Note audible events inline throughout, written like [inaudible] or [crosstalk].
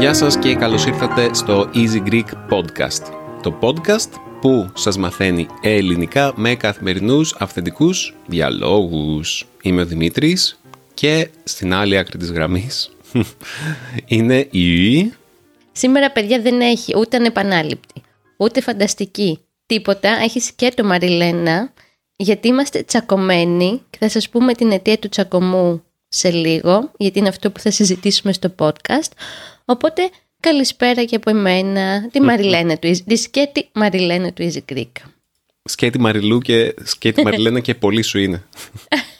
Γεια σας και καλώς ήρθατε στο Easy Greek Podcast. Το podcast που σας μαθαίνει ελληνικά με καθημερινούς αυθεντικούς διαλόγους. Είμαι ο Δημήτρης και στην άλλη άκρη της γραμμής [laughs] είναι η... Σήμερα παιδιά δεν έχει ούτε ανεπανάληπτη, ούτε φανταστική, τίποτα. Έχεις και το Μαριλένα, γιατί είμαστε τσακωμένοι και θα σας πούμε την αιτία του τσακωμού σε λίγο, γιατί είναι αυτό που θα συζητήσουμε στο podcast. Οπότε καλησπέρα και από εμένα, τη Μαριλένα του, τη σκέτη Μαριλένα του Easy Greek. Σκέτη Μαριλού και σκέτη Μαριλένα και πολύ σου είναι. [laughs]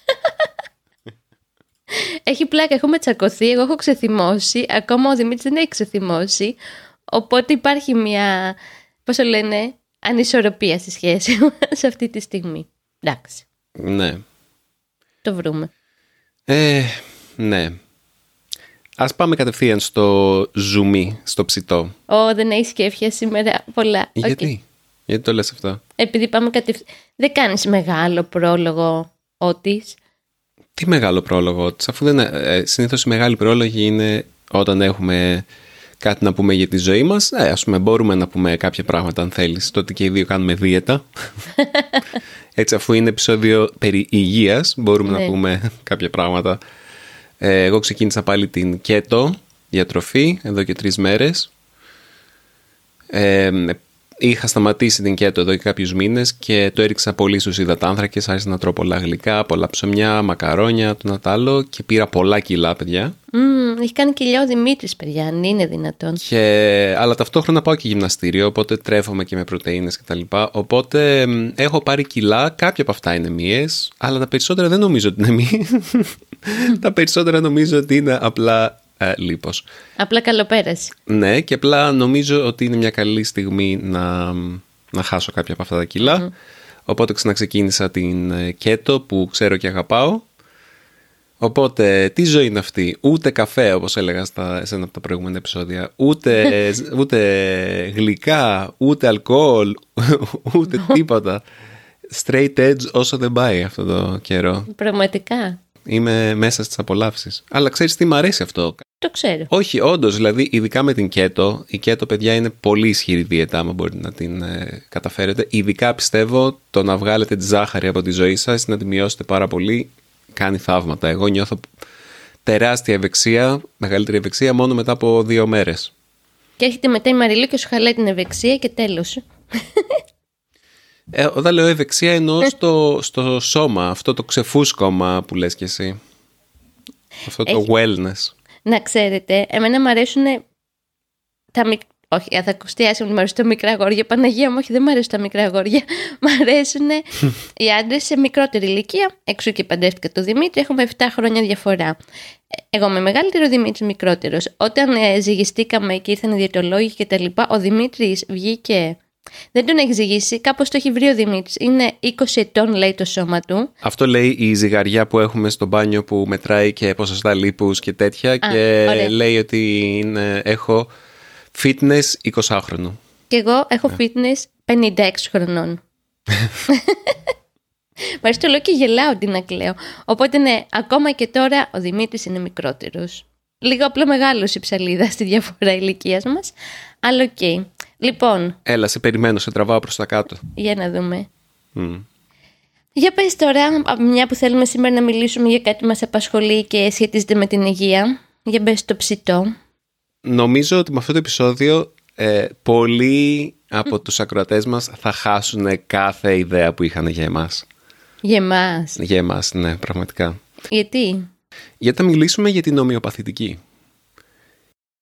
Έχει πλάκα, έχουμε τσακωθεί, εγώ έχω ξεθυμώσει, ακόμα ο Δημήτρης δεν έχει ξεθυμώσει, οπότε υπάρχει μια, πώς το λένε, ανισορροπία στη σχέση σε αυτή τη στιγμή. Εντάξει. Ναι. Το βρούμε. Ε, ναι. Ας πάμε κατευθείαν στο ζουμί, στο ψητό. Ω, δεν έχεις σκέφια σήμερα πολλά. Γιατί, Okay. γιατί το λες αυτό; Επειδή πάμε κατευθείαν. Δεν κάνεις μεγάλο πρόλογο ότις. Τι μεγάλο πρόλογο της, αφού δεν, ε, συνήθως οι μεγάλοι πρόλογοι είναι όταν έχουμε κάτι να πούμε για τη ζωή μας. Ε, ας πούμε μπορούμε να πούμε κάποια πράγματα αν θέλεις. Τότε και οι δύο κάνουμε δίαιτα. [laughs] Έτσι αφού είναι επεισόδιο περί υγείας μπορούμε να Ναι. πούμε κάποια πράγματα. Ε, εγώ ξεκίνησα πάλι την κέτο διατροφή εδώ και τρεις μέρες. Ε, είχα σταματήσει την κέτο εδώ και κάποιους μήνες και το έριξα πολύ στους υδατάνθρακες. Άρχισα να τρώω πολλά γλυκά, πολλά ψωμιά, μακαρόνια, το να τα άλλο και πήρα πολλά κιλά, παιδιά. Μμμ, έχει κάνει κοιλιά ο Δημήτρης, παιδιά, αν είναι δυνατόν. Και... Αλλά ταυτόχρονα πάω και γυμναστήριο, οπότε τρέφομαι και με πρωτεΐνες και τα λοιπά. Οπότε μ, έχω πάρει κιλά, κάποια από αυτά είναι μύες, αλλά τα περισσότερα δεν νομίζω ότι είναι μύες. [laughs] τα περισσότερα νομίζω ότι είναι απλά ε, λίπος. Απλά καλοπέραση. Ναι, και απλά νομίζω ότι είναι μια καλή στιγμή να, να χάσω κάποια από αυτά τα κιλα Οπότε ξαναξεκίνησα την ε, κέτο που ξέρω και αγαπάω. Οπότε, τι ζωή είναι αυτή; Ούτε καφέ, όπως έλεγα στα, σε ένα από τα προηγούμενα επεισόδια. Ούτε, [laughs] ούτε γλυκά, ούτε αλκοόλ, ούτε [laughs] τίποτα. Straight edge όσο δεν πάει αυτό το καιρό. Πραγματικά. Είμαι μέσα στις απολαύσεις. Αλλά ξέρεις τι μου αρέσει αυτό. Το ξέρω. Όχι, όντως, δηλαδή, ειδικά με την κέτο, η κέτο, παιδιά, είναι πολύ ισχυρή δίαιτα, άμα μπορείτε να την ε, καταφέρετε. Ειδικά πιστεύω το να βγάλετε τη ζάχαρη από τη ζωή σας, να τη μειώσετε πάρα πολύ, κάνει θαύματα. Εγώ νιώθω τεράστια ευεξία, μεγαλύτερη ευεξία μόνο μετά από δύο μέρες. Και έρχεται μετά η Μαριλού και σου χαλάει την ευεξία και τέλος. Ε, όταν λέω ευεξία, εννοώ στο, στο σώμα, αυτό το ξεφούσκωμα που λες κι εσύ. Αυτό το Έχει- wellness. Να ξέρετε, εμένα μου αρέσουν τα μικ... Όχι, θα ακουστεί άσχημα ότι μου αρέσουν τα μικρά αγόρια. Παναγία μου, όχι, δεν μου αρέσουν τα μικρά αγόρια. [laughs] Μ' αρέσουν οι άντρες σε μικρότερη ηλικία. Εξού και παντρεύτηκα το Δημήτρη. Έχουμε 7 χρόνια διαφορά. Ε, Εγώ είμαι μεγαλύτερο, ο Δημήτρης μικρότερος. Όταν ε, ζυγιστήκαμε και ήρθαν οι διαιτολόγοι και τα λοιπά, ο Δημήτρης βγήκε. Δεν τον έχει ζυγίσει, κάπως το έχει βρει ο Δημήτρης. Είναι 20 ετών, λέει το σώμα του. Αυτό λέει η ζυγαριά που έχουμε στο μπάνιο που μετράει και ποσοστά λίπους και τέτοια και ωραία. λέει ότι είναι, έχω fitness 20χρονο. Και εγώ έχω fitness 56 χρονών. [laughs] Μ' αρέσει το λέω και γελάω τι να κλαίω. Οπότε ναι, ακόμα και τώρα ο Δημήτρης είναι μικρότερος. Λίγο απλό μεγάλος η ψαλίδα στη διαφορά ηλικίας μας. Αλλά οκ. Λοιπόν, Έλα, σε περιμένω, σε τραβάω προς τα κάτω. για να δούμε. Μμ. Για πες τώρα, από μια που θέλουμε σήμερα να μιλήσουμε για κάτι που μας απασχολεί και σχετίζεται με την υγεία. Για πες το ψητό. Νομίζω ότι με αυτό το επεισόδιο ε, πολλοί από τους ακροατές μας θα χάσουν κάθε ιδέα που είχαν για εμάς. Για εμάς. Για εμάς, ναι, πραγματικά. Γιατί; Γιατί θα μιλήσουμε για την ομοιοπαθητική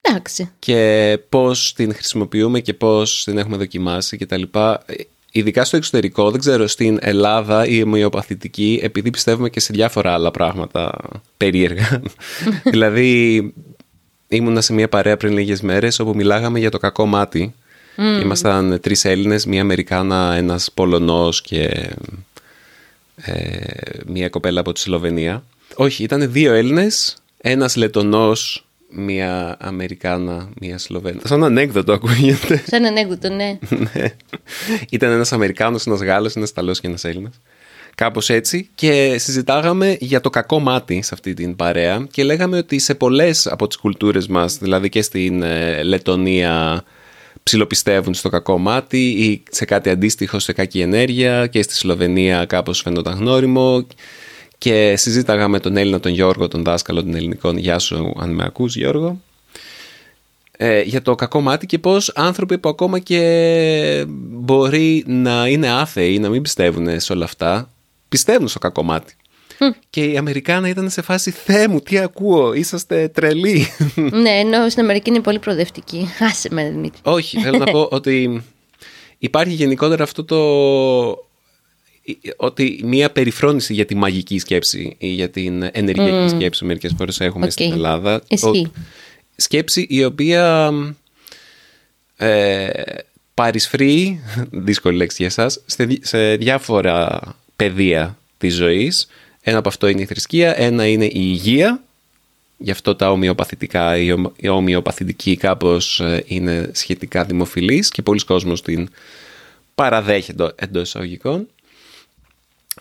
Εντάξει. και πώς την χρησιμοποιούμε και πώς την έχουμε δοκιμάσει και τα λοιπά. Ε, Ειδικά στο εξωτερικό, δεν ξέρω, στην Ελλάδα η ομοιοπαθητική, επειδή πιστεύουμε και σε διάφορα άλλα πράγματα περίεργα. [laughs] δηλαδή, ήμουνα σε μια παρέα πριν λίγες μέρες όπου μιλάγαμε για το κακό μάτι. Ήμασταν τρεις Έλληνες, μία Αμερικάνα, ένας Πολωνός και ε, μία κοπέλα από τη Σλοβενία. Όχι, ήταν δύο Έλληνες, ένας Λετονός μία Αμερικάνα, μία Σλοβένα. Σαν ανέκδοτο ακούγεται. Σαν ανέκδοτο, ναι. [laughs] ναι. Ήταν ένας Αμερικάνος, ένας Γάλλος, ένας Ιταλός και ένας Έλληνας. Κάπως έτσι και συζητάγαμε για το κακό μάτι σε αυτή την παρέα και λέγαμε ότι σε πολλές από τις κουλτούρες μας, δηλαδή και στην ε, Λετωνία ψιλοπιστεύουν στο κακό μάτι ή σε κάτι αντίστοιχο σε κακή ενέργεια και στη Σλοβενία κάπως φαίνονταν γνώριμο και συζήταγα με τον Έλληνα τον Γιώργο, τον δάσκαλο των ελληνικών. Γεια σου, αν με ακούς Γιώργο. Ε, για το κακό μάτι και πώς άνθρωποι που ακόμα και μπορεί να είναι άθεοι, να μην πιστεύουν σε όλα αυτά, πιστεύουν στο κακό μάτι. Και η Αμερικάνα ήταν σε φάση «Θεέ μου, τι ακούω, είσαστε τρελοί». [laughs] ναι, ενώ στην Αμερική είναι πολύ προοδευτική. Άσε με, Δημήτρη. Όχι, θέλω να πω [laughs] ότι υπάρχει γενικότερα αυτό το ότι μία περιφρόνηση για τη μαγική σκέψη ή για την ενεργειακή mm. σκέψη μερικές φορές έχουμε okay. στην Ελλάδα. Εσύ. σκέψη η οποία ε, παρισφρεί, δύσκολη λέξη για εσάς, σε, διάφορα πεδία της ζωής. Ένα από αυτό είναι η θρησκεία, ένα είναι η υγεία, γι' αυτό τα ομοιοπαθητικά, η ομοιοπαθητική κάπως ε, είναι σχετικά δημοφιλής και πολλοί κόσμος την παραδέχεται εντός εισαγωγικών.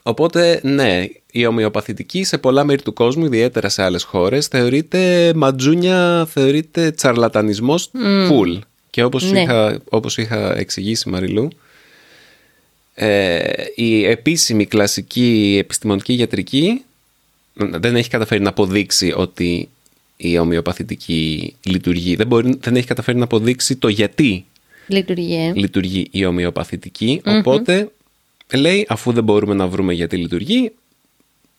Οπότε, ναι, η ομοιοπαθητική σε πολλά μέρη του κόσμου, ιδιαίτερα σε άλλες χώρες, θεωρείται ματζούνια, θεωρείται τσαρλατανισμός mm. full. Και όπως, ναι. είχα, όπως είχα εξηγήσει Μαριλού, ε, η επίσημη κλασική επιστημονική γιατρική δεν έχει καταφέρει να αποδείξει ότι η ομοιοπαθητική λειτουργεί. Δεν, μπορεί, δεν έχει καταφέρει να αποδείξει το γιατί λειτουργεί, ε. λειτουργεί η ομοιοπαθητικη Οπότε λέει αφού δεν μπορούμε να βρούμε γιατί λειτουργεί,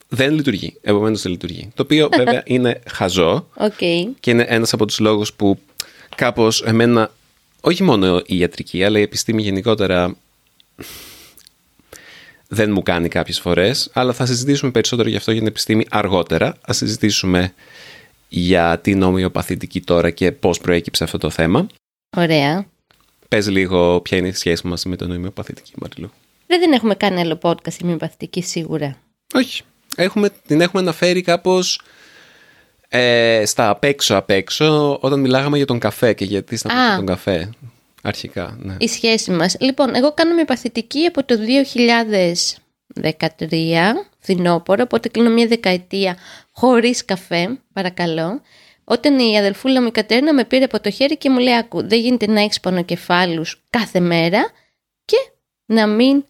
δεν λειτουργεί. Επομένως δεν λειτουργεί. Το οποίο [laughs] βέβαια είναι χαζό okay. και είναι ένας από τους λόγους που κάπως εμένα, όχι μόνο η ιατρική, αλλά η επιστήμη γενικότερα δεν μου κάνει κάποιες φορές. Αλλά θα συζητήσουμε περισσότερο γι' αυτό για την επιστήμη αργότερα. Α συζητήσουμε για την ομοιοπαθητική τώρα και πώς προέκυψε αυτό το θέμα. Ωραία. Πες λίγο ποια είναι η σχέση μας με την ομοιοπαθητική, Μαριλού. Δεν έχουμε κάνει άλλο podcast η μειοπαθητική σίγουρα. Όχι. Έχουμε, την έχουμε αναφέρει κάπως ε, στα απ' έξω απ' έξω όταν μιλάγαμε για τον καφέ και γιατί στα τον καφέ. Αρχικά, ναι. Η σχέση μας. Λοιπόν, εγώ κάνω μειοπαθητική από το 2013, φθινόπωρο, οπότε κλείνω μια δεκαετία χωρίς καφέ, παρακαλώ. Όταν η αδελφούλα μου η Κατέρνα με πήρε από το χέρι και μου λέει: Ακού, δεν γίνεται να έχεις πονοκεφάλους κάθε μέρα και να μην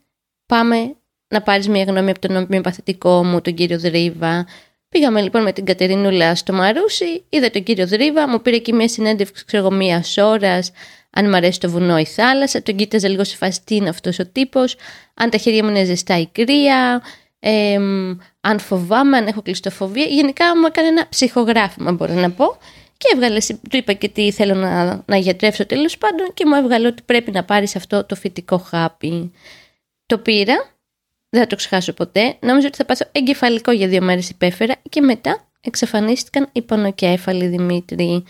πάμε να πάρεις μια γνώμη από τον ομοιοπαθητικό μου, τον κύριο Δρίβα. Πήγαμε λοιπόν με την Κατερινούλα στο Μαρούσι, είδα τον κύριο Δρίβα, μου πήρε εκεί μια συνέντευξη, ξέρω μίας ώρας, αν μου αρέσει το βουνό ή η θάλασσα, τον κοίταζα λίγο σε φάση τι είναι αυτός ο τύπος, αν τα χέρια μου είναι ζεστά ή κρύα, ε, αν φοβάμαι, αν έχω κλειστοφοβία. Γενικά μου έκανε ένα ψυχογράφημα μπορώ να πω και έβγαλε, του είπα και τι θέλω να, να γιατρεύσω τέλος πάντων και μου έβγαλε ότι πρέπει να πάρεις αυτό το φυτικό χάπι. Το πήρα, δεν θα το ξεχάσω ποτέ. Νόμιζα ότι θα πάθω εγκεφαλικό για δύο μέρες υπέφερα και μετά εξαφανίστηκαν οι πονοκέφαλοι Δημήτρη.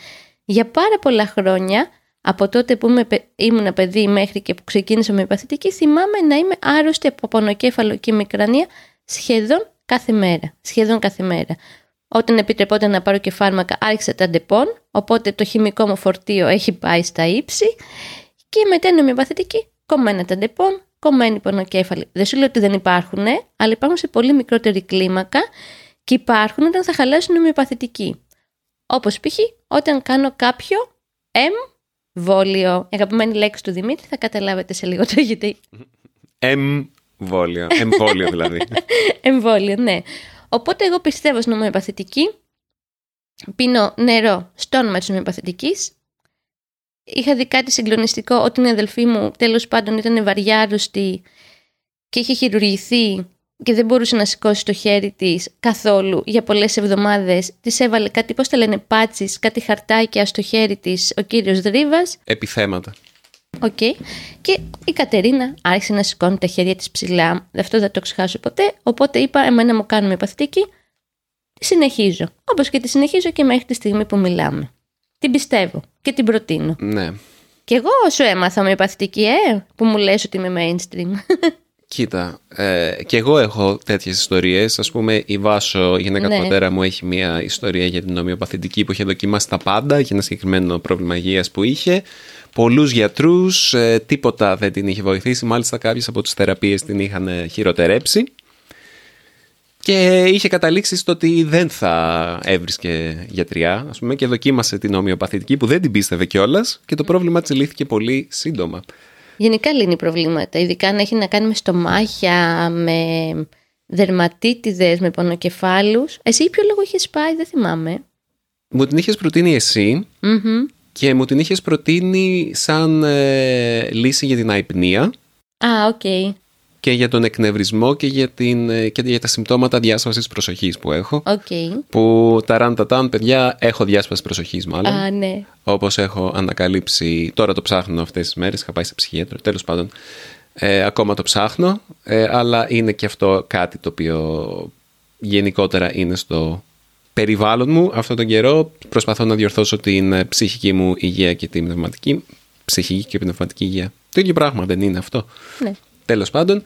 Για πάρα πολλά χρόνια, από τότε που είμαι, ήμουν παιδί μέχρι και που ξεκίνησα με παθητική, θυμάμαι να είμαι άρρωστη από πονοκέφαλο και μικρανία σχεδόν κάθε μέρα. Σχεδόν κάθε μέρα. Όταν επιτρεπόταν να πάρω και φάρμακα, άρχισα τα ντεπόν, οπότε το χημικό μου φορτίο έχει πάει στα ύψη και με την ομοιοπαθητική, κομμένα τα ντεπόν, κομμένοι πονοκέφαλοι. Δεν σου λέω ότι δεν υπάρχουν, αλλά υπάρχουν σε πολύ μικρότερη κλίμακα και υπάρχουν όταν θα χαλάσει η ομοιοπαθητική. Όπως π.χ. όταν κάνω κάποιο εμβόλιο. Η αγαπημένη λέξη του Δημήτρη θα καταλάβετε σε λίγο το γιατί. Εμβόλιο. Εμβόλιο δηλαδή. [laughs] Εμβόλιο, ναι. Οπότε εγώ πιστεύω στην ομοιοπαθητική. Πίνω νερό στο όνομα τη ομοιοπαθητική είχα δει κάτι συγκλονιστικό όταν η αδελφή μου τέλος πάντων ήταν βαριά άρρωστη και είχε χειρουργηθεί και δεν μπορούσε να σηκώσει το χέρι της καθόλου για πολλές εβδομάδες. Της έβαλε κάτι, πώς τα λένε, πάτσις, κάτι χαρτάκια στο χέρι της ο κύριος Δρίβας. Επιθέματα. OK. Okay. Και η Κατερίνα άρχισε να σηκώνει τα χέρια της ψηλά. Αυτό δεν το ξεχάσω ποτέ. Οπότε είπα, εμένα μου κάνει ομοιοπαθητική. Συνεχίζω. Όπως και τη συνεχίζω και μέχρι τη στιγμή που μιλάμε την πιστεύω και την προτείνω. Ναι. Και εγώ σου έμαθα ομοιοπαθητική, ε, που μου λες ότι είμαι mainstream. [laughs] Κοίτα, ε, και εγώ έχω τέτοιες ιστορίες. Α πούμε, η Βάσο, η γυναίκα του Ναι. πατέρα μου, έχει μια ιστορία για την ομοιοπαθητική που είχε δοκιμάσει τα πάντα για ένα συγκεκριμένο πρόβλημα υγείας που είχε. Πολλούς γιατρούς, ε, τίποτα δεν την είχε βοηθήσει. Μάλιστα, κάποιες από τις θεραπείες την είχαν ε, χειροτερέψει. Και είχε καταλήξει στο ότι δεν θα έβρισκε γιατριά, ας πούμε, και δοκίμασε την ομοιοπαθητική που δεν την πίστευε κιόλας και το πρόβλημα της λύθηκε πολύ σύντομα. Γενικά λύνει προβλήματα, ειδικά αν έχει να κάνει με στομάχια, με δερματίτιδες, με πονοκεφάλους. Εσύ για ποιο λόγο είχες πάει, δεν θυμάμαι. Μου την είχες προτείνει εσύ Μμμ. και μου την είχες προτείνει σαν ε, λύση για την αϋπνία Α, οκ. Και για τον εκνευρισμό και για, την, ε, και για τα συμπτώματα διάσπασης προσοχής που έχω. Οκ. Που τα ραν τα ταν, παιδιά, έχω διάσπαση προσοχής μάλλον. Α, ναι. Όπως έχω ανακαλύψει, τώρα το ψάχνω αυτές τις μέρες, είχα πάει σε ψυχίατρο, τέλος πάντων. Ε, ακόμα το ψάχνω, ε, αλλά είναι και αυτό κάτι το οποίο γενικότερα είναι στο περιβάλλον μου αυτόν τον καιρό. Προσπαθώ να διορθώσω την ε, ψυχική μου υγεία και την πνευματική. Ψυχική και πνευματική υγεία. Το ίδιο πράγμα δεν είναι αυτό. ναι. Τέλος πάντων.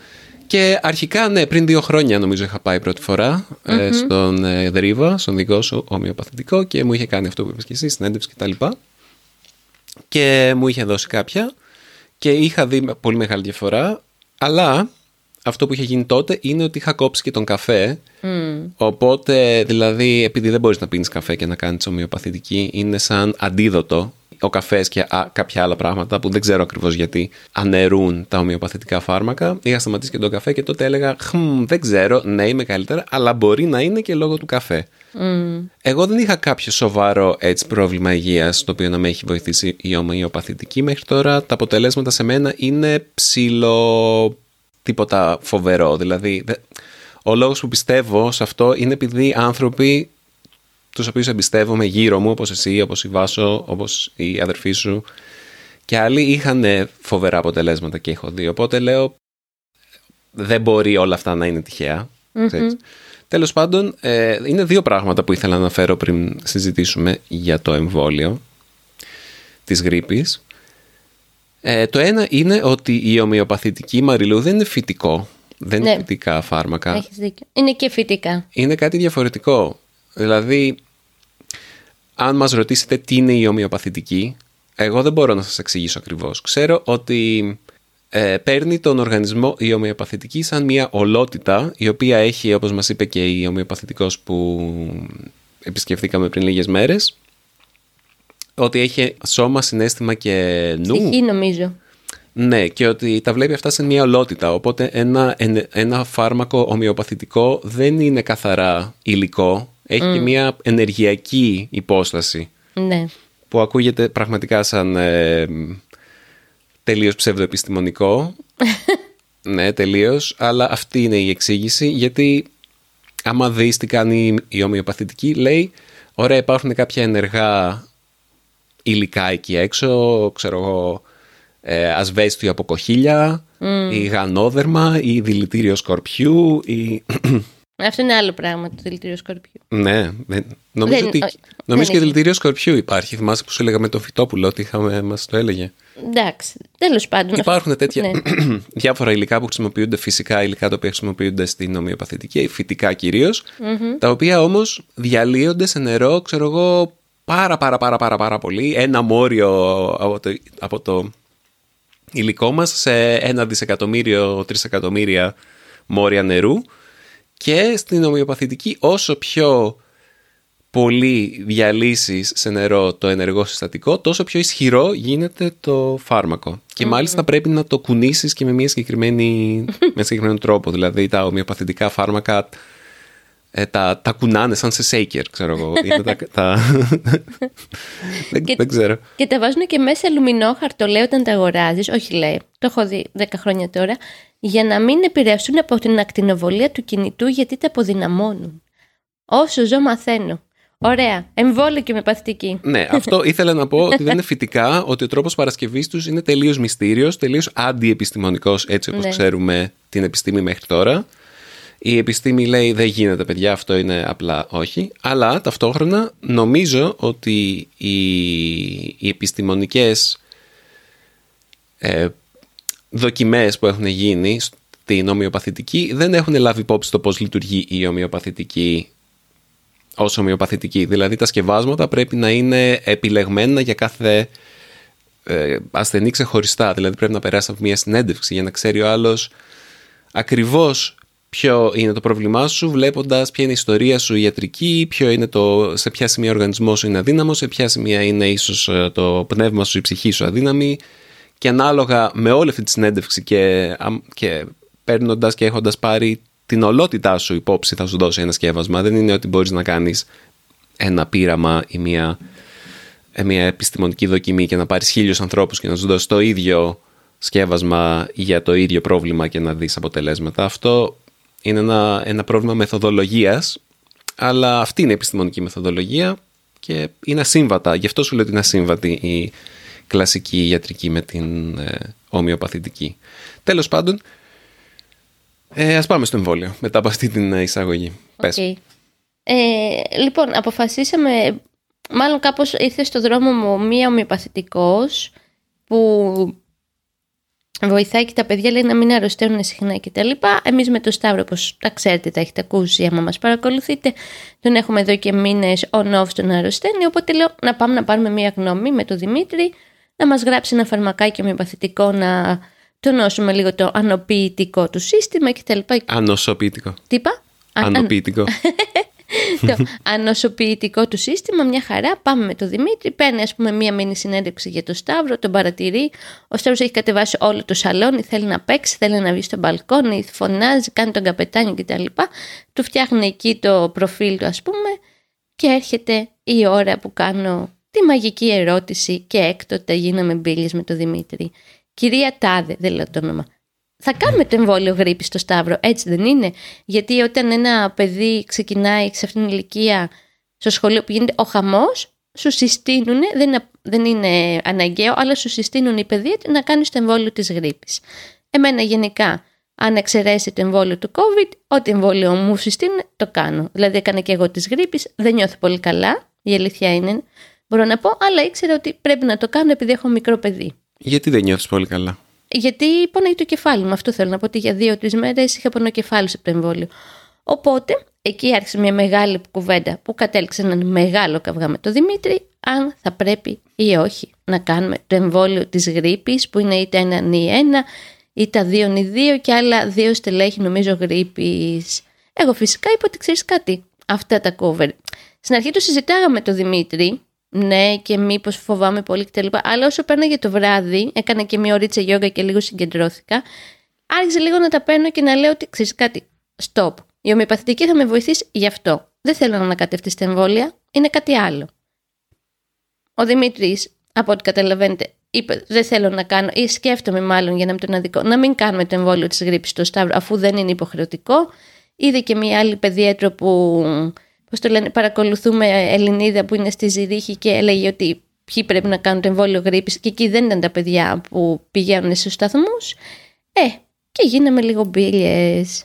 Και αρχικά, ναι, πριν δύο χρόνια νομίζω είχα πάει πρώτη φορά ε, στον ε, Δρίβα, στον δικό σου ομοιοπαθητικό και μου είχε κάνει αυτό που είπες και εσύ, συνέντευξη κτλ. Και, και μου είχε δώσει κάποια και είχα δει με- πολύ μεγάλη διαφορά, αλλά αυτό που είχε γίνει τότε είναι ότι είχα κόψει και τον καφέ. Οπότε, δηλαδή, επειδή δεν μπορείς να πίνεις καφέ και να κάνεις ομοιοπαθητική, είναι σαν αντίδοτο ο καφές και α, κάποια άλλα πράγματα που δεν ξέρω ακριβώς γιατί αναιρούν τα ομοιοπαθητικά φάρμακα. Είχα σταματήσει και τον καφέ και τότε έλεγα «Χμ, δεν ξέρω, ναι είμαι καλύτερα, αλλά μπορεί να είναι και λόγω του καφέ. Εγώ δεν είχα κάποιο σοβαρό έτσι, πρόβλημα υγείας το οποίο να με έχει βοηθήσει η ομοιοπαθητική μέχρι τώρα. Τα αποτελέσματα σε μένα είναι ψηλό τίποτα φοβερό. Δηλαδή, δε- ο λόγος που πιστεύω σε αυτό είναι επειδή άνθρωποι τους οποίους εμπιστεύομαι γύρω μου, όπως εσύ, όπως η Βάσο, όπως η αδερφή σου και άλλοι είχαν ε, φοβερά αποτελέσματα και έχω δει. Οπότε λέω, δεν μπορεί όλα αυτά να είναι τυχαία. ξέρεις. Τέλος πάντων, ε, είναι δύο πράγματα που ήθελα να αναφέρω πριν συζητήσουμε για το εμβόλιο της γρήπης. Ε, το ένα είναι ότι η ομοιοπαθητική μαριλού δεν είναι φυτικό. Δεν είναι Ναι. φυτικά φάρμακα. Έχεις δίκιο. Είναι και φυτικά. Είναι κάτι διαφορετικό. Δηλαδή, αν μας ρωτήσετε τι είναι η ομοιοπαθητική, εγώ δεν μπορώ να σας εξηγήσω ακριβώς. Ξέρω ότι ε, παίρνει τον οργανισμό η ομοιοπαθητική σαν μια ολότητα, η οποία έχει, όπως μας είπε και η ομοιοπαθητικός που επισκεφθήκαμε πριν λίγες μέρες, ότι έχει σώμα, συνέστημα και νου. Ψυχή νομίζω. Ναι, και ότι τα βλέπει αυτά σε μια ολότητα. Οπότε ένα, εν- ένα φάρμακο ομοιοπαθητικό δεν είναι καθαρά υλικό. Έχει και μια ενεργειακή υπόσταση Ναι. που ακούγεται πραγματικά σαν ε, τελείως ψευδοεπιστημονικό. [laughs] ναι, τελείως. Αλλά αυτή είναι η εξήγηση γιατί άμα δεις τι κάνει η ομοιοπαθητική λέει ωραία υπάρχουν κάποια ενεργά υλικά εκεί έξω, ξέρω εγώ, ε, ασβέστιο από κοχύλια, ή γανόδερμα, ή δηλητήριο σκορπιού, ή... [clears throat] Αυτό είναι άλλο πράγμα, το δηλητήριο σκορπιού. ναι, δεν- νομίζω Δεν- ότι... όχι, νομίζω δεν και έχει. δηλητήριο σκορπιού υπάρχει. Θυμάσαι που σου έλεγα με το φυτόπουλο ότι είχαμε, μας το έλεγε. Εντάξει. Τέλος πάντων. Υπάρχουν τέτοια Ναι. [clears throat] διάφορα υλικά που χρησιμοποιούνται, φυσικά υλικά τα οποία χρησιμοποιούνται στην ομοιοπαθητική, φυτικά κυρίως, τα οποία όμως διαλύονται σε νερό, ξέρω εγώ, πάρα πάρα πάρα πάρα πάρα πολύ. Ένα μόριο από το, από το υλικό μας σε ένα δισεκατομμύριο, τρισεκατομμύρια μόρια νερού και στην ομοιοπαθητική όσο πιο πολύ διαλύσεις σε νερό το ενεργό συστατικό, τόσο πιο ισχυρό γίνεται το φάρμακο. Και μάλιστα πρέπει να το κουνήσεις και με μια συγκεκριμένη, [laughs] με ένα συγκεκριμένο τρόπο. Δηλαδή τα ομοιοπαθητικά φάρμακα ε, τα, τα κουνάνε σαν σε σέικερ, ξέρω εγώ. Είναι τα, τα... [laughs] δεν, Και- δεν ξέρω. Και τα βάζουν και μέσα αλουμινόχαρτο, λέει, όταν τα αγοράζεις. Όχι, λέει. Το έχω δει 10 χρόνια τώρα. Για να μην επηρεαστούν από την ακτινοβολία του κινητού, γιατί τα αποδυναμώνουν. Όσο ζω, μαθαίνω. Ωραία. Εμβόλιο και με παθητική. Ναι, αυτό [laughs] ήθελα να πω ότι δεν είναι φυτικά, ότι ο τρόπος παρασκευής τους είναι τελείως μυστήριος, τελείως αντιεπιστημονικός, έτσι όπως Ναι. ξέρουμε την επιστήμη μέχρι τώρα. Η επιστήμη λέει δεν γίνεται παιδιά, αυτό είναι απλά όχι. Αλλά ταυτόχρονα νομίζω ότι οι, οι επιστημονικές ε, δοκιμές που έχουν γίνει την ομοιοπαθητική δεν έχουν λάβει υπόψη το πώς λειτουργεί η ομοιοπαθητική ως ομοιοπαθητική. Δηλαδή τα σκευάσματα πρέπει να είναι επιλεγμένα για κάθε ε, ασθενή ξεχωριστά. Δηλαδή πρέπει να περάσει από μια συνέντευξη για να ξέρει ο άλλος ακριβώς ποιο είναι το πρόβλημά σου, βλέποντας ποια είναι η ιστορία σου ιατρική, ποιο είναι το, σε ποια σημεία ο οργανισμός σου είναι αδύναμος, σε ποια σημεία είναι ίσως ε, το πνεύμα σου, η ψυχή σου αδύναμη και ανάλογα με όλη αυτή τη συνέντευξη και, και παίρνοντας και έχοντας πάρει την ολότητά σου υπόψη θα σου δώσει ένα σκεύασμα. Δεν είναι ότι μπορείς να κάνεις ένα πείραμα ή μια, ε, μια επιστημονική δοκιμή και να πάρεις χίλιους ανθρώπους και να σου δώσει το ίδιο σκεύασμα για το ίδιο πρόβλημα και να δεις αποτελέσματα. Αυτό είναι ένα, ένα πρόβλημα μεθοδολογίας, αλλά αυτή είναι η επιστημονική μεθοδολογία και είναι ασύμβατα. Γι' αυτό σου λέω ότι είναι ασύμβατη η κλασική ιατρική με την ε, ομοιοπαθητική. Τέλος πάντων, ε, ας πάμε στο εμβόλιο μετά από αυτή την εισαγωγή. Okay. Ε, λοιπόν, αποφασίσαμε, μάλλον κάπως ήρθε στο δρόμο μου μία ομοιοπαθητικός που βοηθάει και τα παιδιά λέει να μην αρρωσταίνουν συχνά κτλ. Εμείς με το Σταύρο, όπως τα ξέρετε, τα έχετε ακούσει, άμα μας παρακολουθείτε, τον έχουμε εδώ και μήνες on-off στον αρρωσταίνει. Οπότε λέω να πάμε να πάρουμε μία γνώμη με τον Δημήτρη, να μας γράψει ένα φαρμακάκι ομοιοπαθητικό να τονώσουμε λίγο το ανοποιητικό του σύστημα κτλ. Ανοσοποιητικό. Τι είπα; Ανοποιητικό. [laughs] το ανοσοποιητικό του σύστημα, μια χαρά. Πάμε με τον Δημήτρη, παίρνει ας πούμε μία μήνυ συνέντευξη για τον Σταύρο, τον παρατηρεί. Ο Σταύρος έχει κατεβάσει όλο το σαλόνι, θέλει να παίξει, θέλει να βγει στο μπαλκόνι, φωνάζει, κάνει τον καπετάνιο κτλ. Του φτιάχνει εκεί το προφίλ του, ας πούμε, και έρχεται η ώρα που κάνω τη μαγική ερώτηση και έκτοτε γίναμε μπύλε με τον Δημήτρη. Κυρία Τάδε, δεν λέω το όνομα θα κάνουμε το εμβόλιο γρήπης στο Σταύρο, έτσι δεν είναι; Γιατί όταν ένα παιδί ξεκινάει σε αυτήν την ηλικία στο σχολείο που γίνεται ο χαμός, σου συστήνουν, δεν είναι, δεν είναι αναγκαίο, αλλά σου συστήνουν οι παιδεία να κάνεις το εμβόλιο της γρήπης. Εμένα γενικά, αν εξαιρέσει το εμβόλιο του COVID, ό,τι εμβόλιο μου συστήνουν, το κάνω. Δηλαδή, έκανα και εγώ της γρήπης, δεν νιώθω πολύ καλά, η αλήθεια είναι. Μπορώ να πω, αλλά ήξερα ότι πρέπει να το κάνω επειδή έχω μικρό παιδί. Γιατί δεν νιώθεις πολύ καλά; Γιατί πονάει το κεφάλι μου. Αυτό θέλω να πω ότι για δύο-τρει μέρες είχα πονοκεφάλι από το εμβόλιο. Οπότε εκεί άρχισε μια μεγάλη κουβέντα που κατέληξε έναν μεγάλο καυγά με τον Δημήτρη αν θα πρέπει ή όχι να κάνουμε το εμβόλιο της γρήπης που είναι είτε ένα νη ένα ή τα δύο νη δύο και άλλα δύο στελέχη νομίζω γρήπης. Εγώ φυσικά είπα ότι ξέρεις κάτι. Αυτά τα cover. Στην αρχή το συζητάγαμε με τον Δημήτρη ναι, και μήπως φοβάμαι πολύ κτλ. Αλλά όσο πέρναγε το βράδυ, έκανα και μία ωρίτσα γιόγκα και λίγο συγκεντρώθηκα. Άρχισε λίγο να τα παίρνω και να λέω ότι ξέρεις κάτι. Stop. Η ομοιοπαθητική θα με βοηθήσει γι' αυτό. Δεν θέλω να ανακατευτεί τα εμβόλια. Είναι κάτι άλλο. Ο Δημήτρης, από ό,τι καταλαβαίνετε, είπε: Δεν θέλω να κάνω, ή σκέφτομαι μάλλον για να μην τον αδικό, να μην κάνουμε το εμβόλιο της γρήπης στο Σταύρο, αφού δεν είναι υποχρεωτικό. Είδε και μία άλλη παιδίατρο που πώς το λένε, παρακολουθούμε Ελληνίδα που είναι στη Ζηρίχη και έλεγε ότι ποιοι πρέπει να κάνουν το εμβόλιο γρήπης και εκεί δεν ήταν τα παιδιά που πηγαίνουν στους σταθμούς. Ε, και γίναμε λίγο μπίλιες.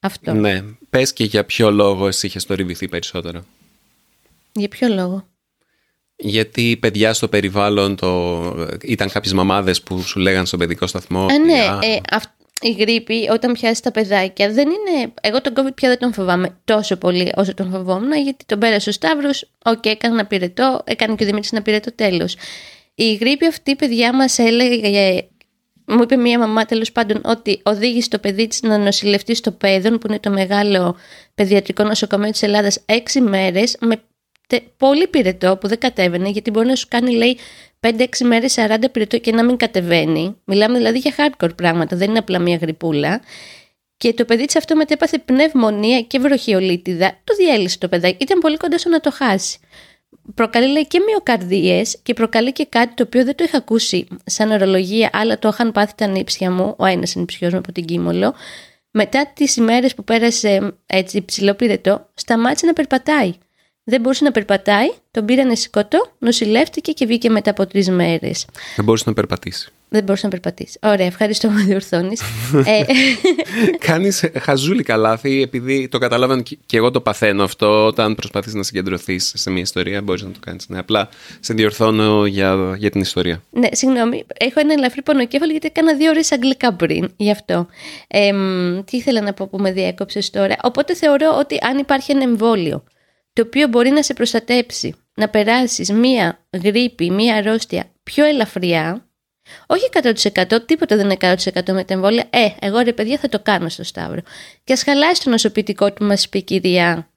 Αυτό. Ναι. Πες και για ποιο λόγο εσύ είχες θορυβηθεί περισσότερο. Για ποιο λόγο; Γιατί παιδιά στο περιβάλλον το... ήταν κάποιες μαμάδες που σου λέγαν στον παιδικό σταθμό. Ε, ναι, ε, η γρίπη όταν πιάσει τα παιδάκια δεν είναι. Εγώ τον COVID πια δεν τον φοβάμαι τόσο πολύ όσο τον φοβόμουν, γιατί τον πέρασε ο Σταύρος. OK, okay, έκανε ένα πυρετό, έκανε και ο Δημήτρης ένα πυρετό τέλος. Η γρήπη αυτή, παιδιά μας έλεγε. Μου είπε μία μαμά τέλος πάντων ότι οδήγησε το παιδί της να νοσηλευτεί στο Πέδον, που είναι το μεγάλο παιδιατρικό νοσοκομείο της Ελλάδας, έξι μέρες με πολύ πυρετό που δεν κατέβαινε, γιατί μπορεί να σου κάνει, λέει, 5-6 μέρες 40 πυρετό και να μην κατεβαίνει. Μιλάμε δηλαδή για hardcore πράγματα, δεν είναι απλά μια γρυπούλα. Και το παιδί της αυτό μετέπαθε πνευμονία και βροχιολίτιδα. Το διέλυσε το παιδάκι. Ήταν πολύ κοντά στο να το χάσει. Προκαλεί λέει και μυοκαρδίες και προκαλεί και κάτι το οποίο δεν το είχα ακούσει σαν ορολογία, αλλά το είχαν πάθει τα νύψια μου, ο ένας νύψιο μου από την Κίμολο. Μετά τις ημέρες που πέρασε έτσι ψηλό πυρετό, σταμάτησε να περπατάει. Δεν μπορούσε να περπατάει, τον πήρανε σηκωτό, νοσηλεύτηκε και βγήκε μετά από τρεις μέρες. Δεν μπορούσε να περπατήσει. Δεν μπορούσα να περπατήσει. Ωραία, ευχαριστώ που με διορθώνεις. [laughs] ε, Κάνεις χαζούλη καλάθι, επειδή το καταλάβαν και εγώ το παθαίνω αυτό. Όταν προσπαθείς να συγκεντρωθείς σε μια ιστορία, μπορείς να το κάνεις. Ναι, απλά σε διορθώνω για, για την ιστορία. ναι, συγγνώμη. Έχω ένα ελαφρύ πονοκέφαλο γιατί έκανα δύο ώρες αγγλικά πριν. Γι' αυτό. Ε, μ, τι ήθελα να πω που με διέκοψες τώρα. Οπότε θεωρώ ότι αν υπάρχει ένα εμβόλιο το οποίο μπορεί να σε προστατέψει να περάσεις μία γρήπη, μία αρρώστια πιο ελαφριά, όχι 100%, τίποτα δεν είναι 100% με τα εμβόλια. Ε, εγώ ρε παιδιά θα το κάνω στο Σταύρο. Και ας χαλάσει το νοσοποιητικό που μας είπε η κυρία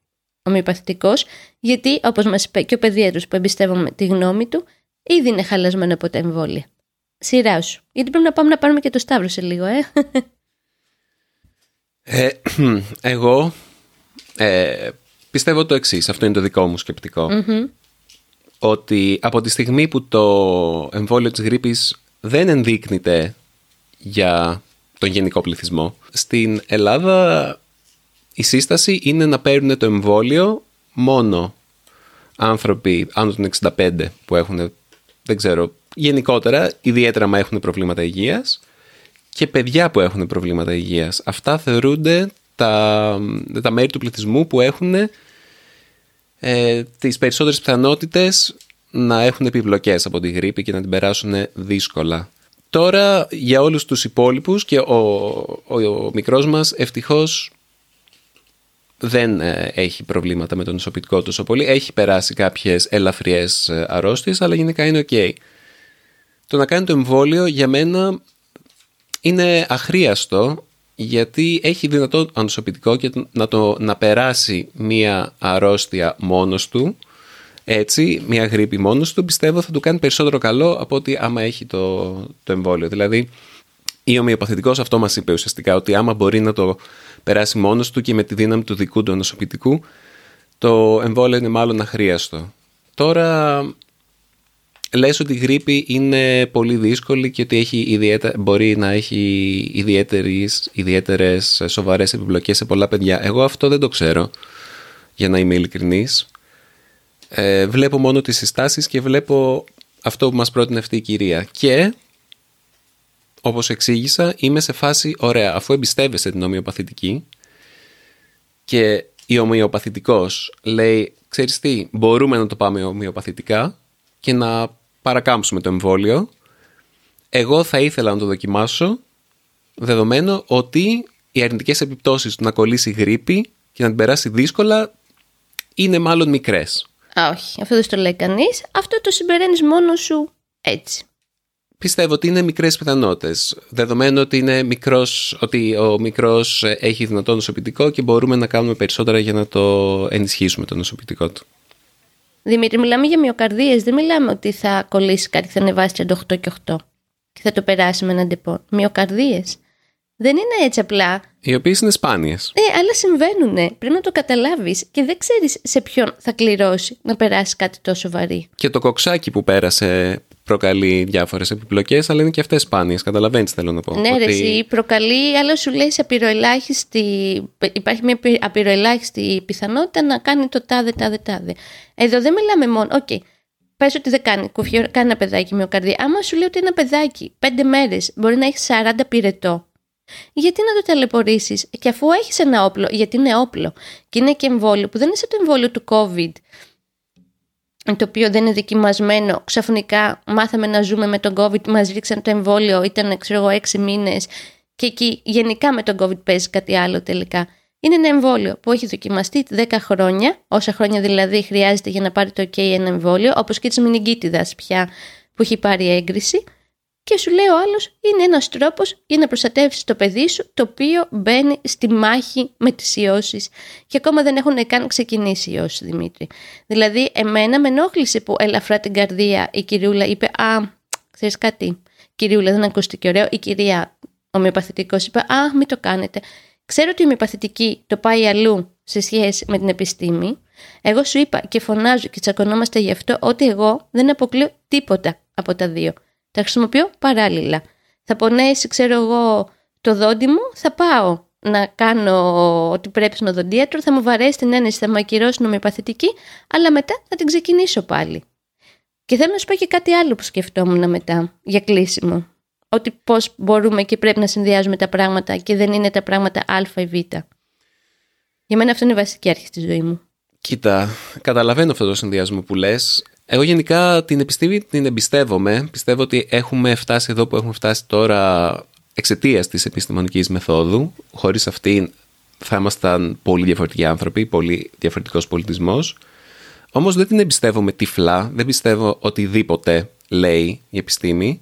ομοιοπαθητικός, γιατί όπως μας είπε και ο παιδίατρος που εμπιστεύομαι τη γνώμη του, ήδη είναι χαλασμένο από τα εμβόλια. Σειρά σου. Γιατί πρέπει να πάμε να πάρουμε και το Σταύρο σε λίγο, ε; Ε, [clears throat] εγώ ε, πιστεύω το εξής, αυτό είναι το δικό μου σκεπτικο Ότι από τη στιγμή που το εμβόλιο της γρήπης δεν ενδείκνυται για τον γενικό πληθυσμό, στην Ελλάδα η σύσταση είναι να παίρνουν το εμβόλιο μόνο άνθρωποι άνω των 65 που έχουν, δεν ξέρω, γενικότερα, ιδιαίτερα μα έχουν προβλήματα υγείας και παιδιά που έχουν προβλήματα υγείας. Αυτά θεωρούνται τα, τα μέρη του πληθυσμού που έχουν ε, τις περισσότερες πιθανότητες να έχουν επιβλοκές από τη γρήπη και να την περάσουν δύσκολα. Τώρα για όλους τους υπόλοιπους και ο, ο, ο μικρός μας ευτυχώς δεν ε, έχει προβλήματα με το νοσοποιητικό τόσο πολύ. Έχει περάσει κάποιες ελαφριές ε, αρρώστιες αλλά γενικά είναι ok. Το να κάνει το εμβόλιο για μένα είναι αχρίαστο γιατί έχει δυνατό ανοσοποιητικό και να, το, να περάσει μία αρρώστια μόνος του έτσι, μία γρήπη μόνος του πιστεύω θα του κάνει περισσότερο καλό από ότι άμα έχει το, το εμβόλιο. Δηλαδή η ομοιοπαθητικός αυτό μας είπε ουσιαστικά ότι άμα μπορεί να το περάσει μόνος του και με τη δύναμη του δικού του ανοσοποιητικού το εμβόλιο είναι μάλλον αχρίαστο. Τώρα λες ότι η γρήπη είναι πολύ δύσκολη και ότι έχει ιδιαίτερα, μπορεί να έχει ιδιαίτερες, ιδιαίτερες σοβαρές επιπλοκές σε πολλά παιδιά. Εγώ αυτό δεν το ξέρω, για να είμαι ειλικρινής. Ε, βλέπω μόνο τις συστάσεις και βλέπω αυτό που μας πρότεινε αυτή η κυρία. Και, όπως εξήγησα, είμαι σε φάση, ωραία, αφού εμπιστεύεσαι την ομοιοπαθητική και η ομοιοπαθητικός λέει, ξέρεις τι, μπορούμε να το πάμε ομοιοπαθητικά, και να παρακάμψουμε το εμβόλιο. Εγώ θα ήθελα να το δοκιμάσω δεδομένου ότι οι αρνητικές επιπτώσεις του να κολλήσει γρήπη και να την περάσει δύσκολα είναι μάλλον μικρές. Α, όχι, αυτό δεν το λέει κανείς. Αυτό το συμπεραίνεις μόνος σου έτσι. Πιστεύω ότι είναι μικρές πιθανότητες. Δεδομένου ότι, είναι μικρός, ότι ο μικρός έχει δυνατό νοσοποιητικό και μπορούμε να κάνουμε περισσότερα για να το ενισχύσουμε το νοσοποιητικό του. Δημήτρη, μιλάμε για μυοκαρδίες, δεν μιλάμε ότι θα κολλήσει κάτι, θα ανεβάσει 38 και 8 και θα το περάσει με έναν τεπό. Μυοκαρδίες. Δεν είναι έτσι απλά. Οι οποίες είναι σπάνιες. Ε, αλλά συμβαίνουν. Πρέπει να το καταλάβεις και δεν ξέρεις σε ποιον θα κληρώσει να περάσει κάτι τόσο βαρύ. Και το κοξάκι που πέρασε προκαλεί διάφορες επιπλοκές, αλλά είναι και αυτές σπάνιες. Καταλαβαίνεις, θέλω να πω. Ναι, ότι... ρε, εσύ, προκαλεί, αλλά σου λέει σε απειροελάχιστη. Υπάρχει μια απειροελάχιστη πιθανότητα να κάνει το τάδε, τάδε, τάδε. Εδώ δεν μιλάμε μόνο. OK, okay. Πες ότι δεν κάνει κουφιό, κάνει ένα παιδάκι μυοκαρδία. Άμα σου λέει ότι ένα παιδάκι πέντε μέρες μπορεί να έχει 40 πυρετό, γιατί να το ταλαιπωρήσεις, και αφού έχεις ένα όπλο, γιατί είναι όπλο και είναι και εμβόλιο, που δεν είναι σαν το εμβόλιο του COVID, το οποίο δεν είναι δοκιμασμένο. Ξαφνικά μάθαμε να ζούμε με τον COVID, μας ρίξαν το εμβόλιο, ήταν ξέρω εγώ έξι μήνες. Και εκεί γενικά με τον COVID παίζει κάτι άλλο τελικά. Είναι ένα εμβόλιο που έχει δοκιμαστεί 10 χρόνια, όσα χρόνια δηλαδή χρειάζεται για να πάρει το OK ένα εμβόλιο, όπως και της μηνυγκίτιδας πια που έχει πάρει έγκριση και σου λέει ο άλλος είναι ένας τρόπος για να προστατεύσεις το παιδί σου το οποίο μπαίνει στη μάχη με τις ιώσεις και ακόμα δεν έχουν καν ξεκινήσει οι ιώσεις Δημήτρη. Δηλαδή εμένα με ενόχλησε που ελαφρά την καρδία η κυριούλα είπε «Α, ξέρεις κάτι, κυριούλα δεν ακούστηκε ωραίο» η κυρία ομοιοπαθητικός είπε «Α, μην το κάνετε». Ξέρω ότι η ομοιοπαθητική το πάει αλλού σε σχέση με την επιστήμη. Εγώ σου είπα και φωνάζω και τσακωνόμαστε γι' αυτό ότι εγώ δεν αποκλείω τίποτα από τα δύο. Τα χρησιμοποιώ παράλληλα. Θα πονέσει, ξέρω εγώ, το δόντι μου, θα πάω να κάνω ό,τι πρέπει στον οδοντίατρο, θα μου βαρέσει την ένεση, θα μου ακυρώσει νομιπαθητική, αλλά μετά θα την ξεκινήσω πάλι. Και θέλω να σου πω και κάτι άλλο που σκεφτόμουν μετά, για κλείσιμο. ότι πώς μπορούμε και πρέπει να συνδυάζουμε τα πράγματα και δεν είναι τα πράγματα α ή β. Για μένα αυτό είναι η βασική αρχή στη ζωή μου. Κοίτα, καταλαβαίνω αυτό το συνδυασμό που λες. Εγώ γενικά την επιστήμη την εμπιστεύομαι. Πιστεύω ότι έχουμε φτάσει εδώ που έχουμε φτάσει τώρα εξαιτίας της επιστημονικής μεθόδου. Χωρίς αυτή θα ήμασταν πολύ διαφορετικοί άνθρωποι, πολύ διαφορετικός πολιτισμός. Όμως δεν την εμπιστεύομαι τυφλά, δεν πιστεύω οτιδήποτε λέει η επιστήμη.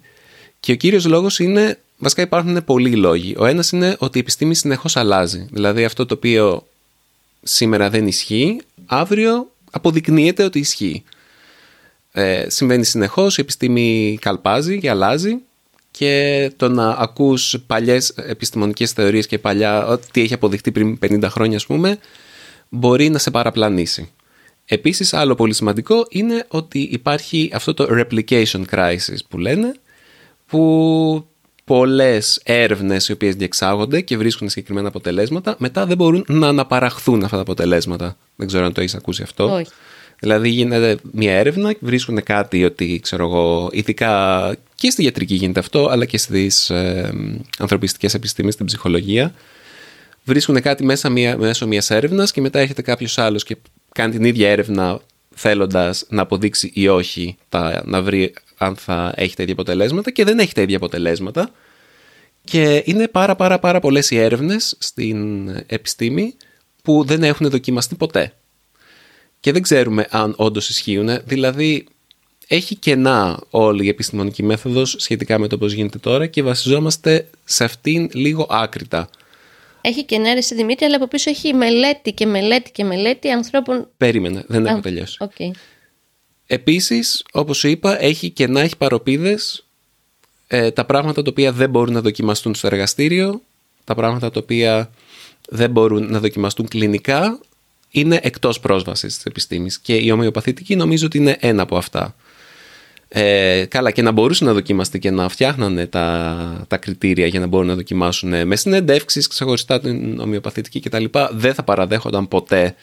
Και ο κύριος λόγος είναι, βασικά υπάρχουν πολλοί λόγοι. Ο ένας είναι ότι η επιστήμη συνεχώς αλλάζει. Δηλαδή αυτό το οποίο σήμερα δεν ισχύει, αύριο αποδεικνύεται ότι ισχύει. Ε, συμβαίνει συνεχώς, η επιστήμη καλπάζει και αλλάζει και το να ακούς παλιές επιστημονικές θεωρίες και παλιά ό,τι έχει αποδειχτεί πριν 50 χρόνια ας πούμε μπορεί να σε παραπλανήσει. Επίσης άλλο πολύ σημαντικό είναι ότι υπάρχει αυτό το replication crisis που λένε που πολλές έρευνες οι οποίες διεξάγονται και βρίσκουν συγκεκριμένα αποτελέσματα μετά δεν μπορούν να αναπαραχθούν αυτά τα αποτελέσματα. Δεν ξέρω αν το έχεις ακούσει αυτό. Όχι. Δηλαδή γίνεται μια έρευνα, βρίσκουν κάτι ότι ξέρω εγώ, ειδικά και στη ιατρική γίνεται αυτό, αλλά και στις ε, ανθρωπιστικές επιστήμες, στην ψυχολογία. Βρίσκουν κάτι μέσα μια, μέσω μιας έρευνας και μετά έρχεται κάποιος άλλος και κάνει την ίδια έρευνα θέλοντας να αποδείξει ή όχι, τα, να βρει αν θα έχει τα ίδια αποτελέσματα και δεν έχει τα ίδια αποτελέσματα. Και είναι πάρα πάρα πάρα πολλές οι έρευνες στην επιστήμη που δεν έχουν δοκιμαστεί ποτέ. Και δεν ξέρουμε αν όντως ισχύουν. Δηλαδή, έχει κενά όλη η επιστημονική μέθοδος σχετικά με το πώς γίνεται τώρα και βασιζόμαστε σε αυτήν λίγο άκρητα. Έχει και ναι, στη Δημήτρη, αλλά από πίσω έχει μελέτη και μελέτη και μελέτη ανθρώπων. Περίμενε, δεν έχω τελειώσει. Okay. Επίσης, όπως σου είπα, έχει κενά, έχει παροπίδες ε, τα πράγματα τα οποία δεν μπορούν να δοκιμαστούν στο εργαστήριο, τα πράγματα τα οποία δεν μπορούν να δοκιμαστούν κλινικά, είναι εκτός πρόσβασης της επιστήμης και η ομοιοπαθητική νομίζω ότι είναι ένα από αυτά. Ε, καλά και να μπορούσε να δοκιμαστεί και να φτιάχνανε τα, τα κριτήρια για να μπορούν να δοκιμάσουν με συνεντεύξεις ξεχωριστά την ομοιοπαθητική κτλ. Δεν θα παραδέχονταν ποτέ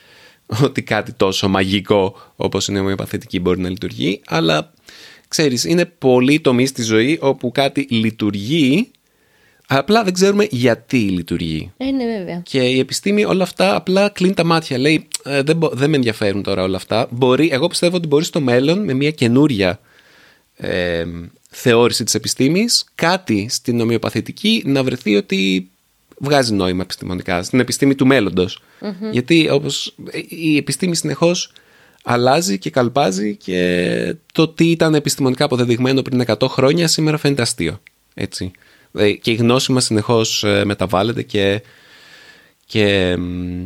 ότι κάτι τόσο μαγικό όπως είναι η ομοιοπαθητική μπορεί να λειτουργεί αλλά ξέρεις είναι πολλοί τομείς στη ζωή όπου κάτι λειτουργεί Απλά δεν ξέρουμε γιατί λειτουργεί. Ε, ναι, βέβαια. Και η επιστήμη όλα αυτά απλά κλείνει τα μάτια. Λέει, «Ε, δεν, δεν με ενδιαφέρουν τώρα όλα αυτά. Μπορεί, εγώ πιστεύω ότι μπορεί στο μέλλον με μια καινούρια ε, θεώρηση της επιστήμης κάτι στην ομοιοπαθητική να βρεθεί ότι βγάζει νόημα επιστημονικά στην επιστήμη του μελλοντος γιατί όπως η επιστήμη συνεχώς αλλάζει και καλπάζει και το τι ήταν επιστημονικά αποδεδειγμένο πριν 100 χρόνια σήμερα φαίνεται αστείο έτσι. Και η γνώση μας συνεχώς ε, μεταβάλλεται και, και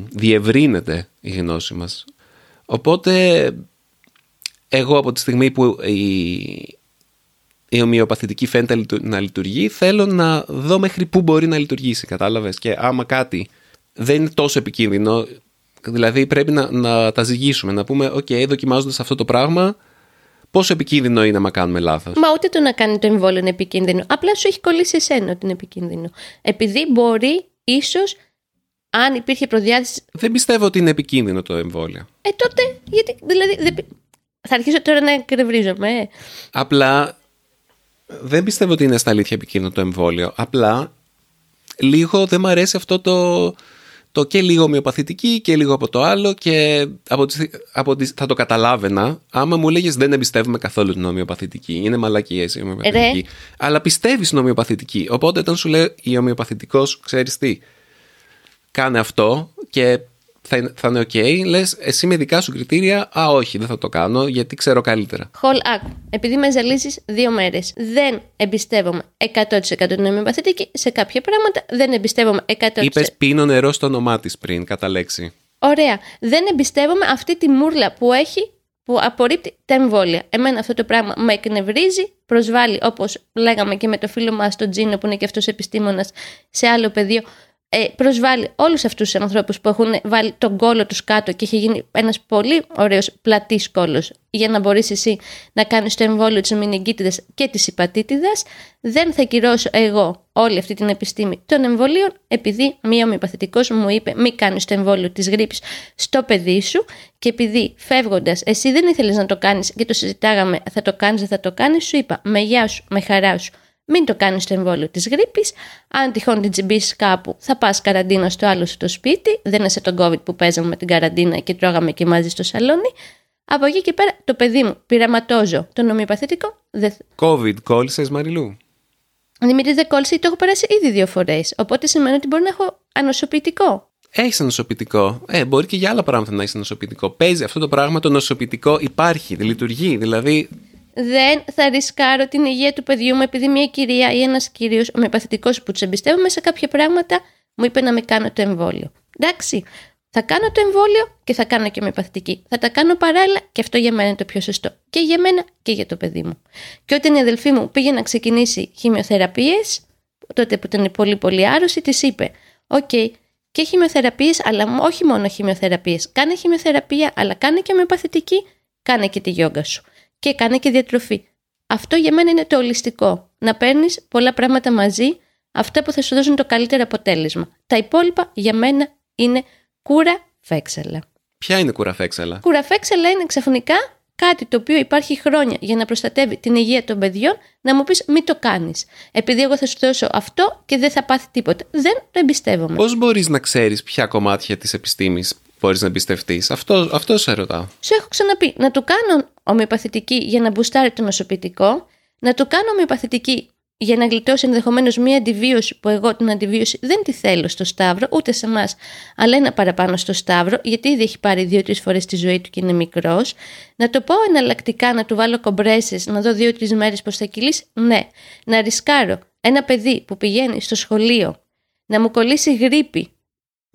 διευρύνεται η γνώση μας οπότε εγώ από τη στιγμή που η, η ομοιοπαθητική φαίνεται να λειτουργεί, θέλω να δω μέχρι πού μπορεί να λειτουργήσει, κατάλαβες; Και άμα κάτι δεν είναι τόσο επικίνδυνο, δηλαδή πρέπει να, να τα ζυγίσουμε, να πούμε, OK, okay, δοκιμάζοντας αυτό το πράγμα, πόσο επικίνδυνο είναι να κάνουμε λάθος; Μα ούτε το να κάνει το εμβόλιο είναι επικίνδυνο. Απλά σου έχει κολλήσει εσένα ότι είναι επικίνδυνο. Επειδή μπορεί, ίσως, αν υπήρχε προδιάθεση. Δεν πιστεύω ότι είναι επικίνδυνο το εμβόλιο. Ε, τότε, γιατί. Δηλαδή, δεν... θα αρχίσω τώρα να εκρεβρίζομαι. Ε. Απλά δεν πιστεύω ότι είναι στα αλήθεια επικίνδυνο το εμβόλιο. Απλά λίγο δεν μου αρέσει αυτό το, το και λίγο ομοιοπαθητική και λίγο από το άλλο και από από θα το καταλάβαινα άμα μου λέγες δεν εμπιστεύουμε καθόλου την ομοιοπαθητική. Είναι μαλακίες η ομοιοπαθητική. Αλλά πιστεύεις στην ομοιοπαθητική. Οπότε όταν σου λέει η ομοιοπαθητικός, ξέρεις τι, κάνε αυτό και θα, θα είναι OK, λες εσύ με δικά σου κριτήρια, Α, όχι, δεν θα το κάνω γιατί ξέρω καλύτερα. Χολ, άκου. Επειδή με ζαλίζεις δύο μέρες, δεν εμπιστεύομαι 100% την ομοιοπαθητική. Σε κάποια πράγματα δεν εμπιστεύομαι 100%. Είπες πίνω νερό στο όνομά της πριν, κατά λέξη. Ωραία. Δεν εμπιστεύομαι αυτή τη μούρλα που έχει που απορρίπτει τα εμβόλια. Εμένα αυτό το πράγμα με εκνευρίζει, προσβάλλει όπως λέγαμε και με το φίλο μας τον Τζίνο που είναι και αυτός επιστήμονας σε άλλο πεδίο ε, προσβάλλει όλους αυτούς τους ανθρώπους που έχουν βάλει τον κόλο τους κάτω και έχει γίνει ένας πολύ ωραίος πλατής κόλος για να μπορείς εσύ να κάνεις το εμβόλιο της μηνυγκίτιδας και της υπατήτηδας, δεν θα κυρώσω εγώ όλη αυτή την επιστήμη των εμβολίων επειδή μία ομοιοπαθητικός μου είπε μη κάνεις το εμβόλιο της γρήπης στο παιδί σου και επειδή φεύγοντας εσύ δεν ήθελες να το κάνεις και το συζητάγαμε θα το κάνεις, δεν θα το κάνεις, σου είπα με γεια σου, με χαρά σου, Μην το κάνεις το εμβόλιο της γρήπης. Αν τυχόν την τσιμπήσεις κάπου, θα πας καραντίνα στο άλλο στο σπίτι. Δεν είσαι τον COVID που παίζαμε με την καραντίνα και τρώγαμε και μαζί στο σαλόνι. Από εκεί και πέρα, το παιδί μου πειραματόζω το νομιοπαθητικό. Δεν... COVID κόλλησες, Μαριλού; Δημήτρη δεν κόλλησε, το έχω περάσει ήδη δύο φορές. Οπότε σημαίνει ότι μπορεί να έχω ανοσοποιητικό. Έχεις νοσοποιητικό. Ε, μπορεί και για άλλα πράγματα να έχεις νοσοποιητικό. Παίζει αυτό το πράγμα, το νοσοποιητικό υπάρχει, λειτουργεί. Δηλαδή. Δεν θα ρισκάρω την υγεία του παιδιού μου επειδή μια κυρία ή ένας κύριος ομοιοπαθητικό που τους εμπιστεύομαι σε κάποια πράγματα μου είπε να με κάνω το εμβόλιο. Εντάξει, θα κάνω το εμβόλιο και θα κάνω και ομοιοπαθητική. Θα τα κάνω παράλληλα και αυτό για μένα είναι το πιο σωστό. Και για μένα και για το παιδί μου. Και όταν η αδελφή μου πήγε να ξεκινήσει χημειοθεραπείες, τότε που ήταν πολύ πολύ άρρωστη, της είπε: OK, okay, και χημειοθεραπείες, αλλά όχι μόνο χημειοθεραπείες. Κάνε χημειοθεραπεία, αλλά κάνε και ομοιοπαθητική, κάνε και τη γιόγκα σου. Και κάνε και διατροφή. Αυτό για μένα είναι το ολιστικό. Να παίρνεις πολλά πράγματα μαζί, αυτά που θα σου δώσουν το καλύτερο αποτέλεσμα. Τα υπόλοιπα για μένα είναι κούρα φέξαλα. Ποια είναι κουραφέξαλα; Κούρα φέξελα είναι ξαφνικά κάτι το οποίο υπάρχει χρόνια για να προστατεύει την υγεία των παιδιών, να μου πεις μην το κάνεις. Επειδή εγώ θα σου δώσω αυτό και δεν θα πάθει τίποτα. Δεν το εμπιστεύομαι. Πώς μπορείς να ξέρεις ποια κομμάτια της επιστήμης μπορείς να εμπιστευτείς. Αυτό, αυτό σε ρωτάω. Σου έχω ξαναπεί να του κάνω ομοιοπαθητική για να μπουστάρει το νοσοποιητικό, να του κάνω ομοιοπαθητική για να γλιτώσει ενδεχομένως μία αντιβίωση που εγώ την αντιβίωση δεν τη θέλω στο Σταύρο, ούτε σε εμάς, αλλά ένα παραπάνω στο Σταύρο, γιατί ήδη έχει πάρει δύο-τρεις φορές τη ζωή του και είναι μικρός. Να το πω εναλλακτικά, να του βάλω κομπρέσεις, να δω δύο-τρεις μέρες πώς θα κυλήσει. Ναι. Να ρισκάρω ένα παιδί που πηγαίνει στο σχολείο να μου κολλήσει γρήπη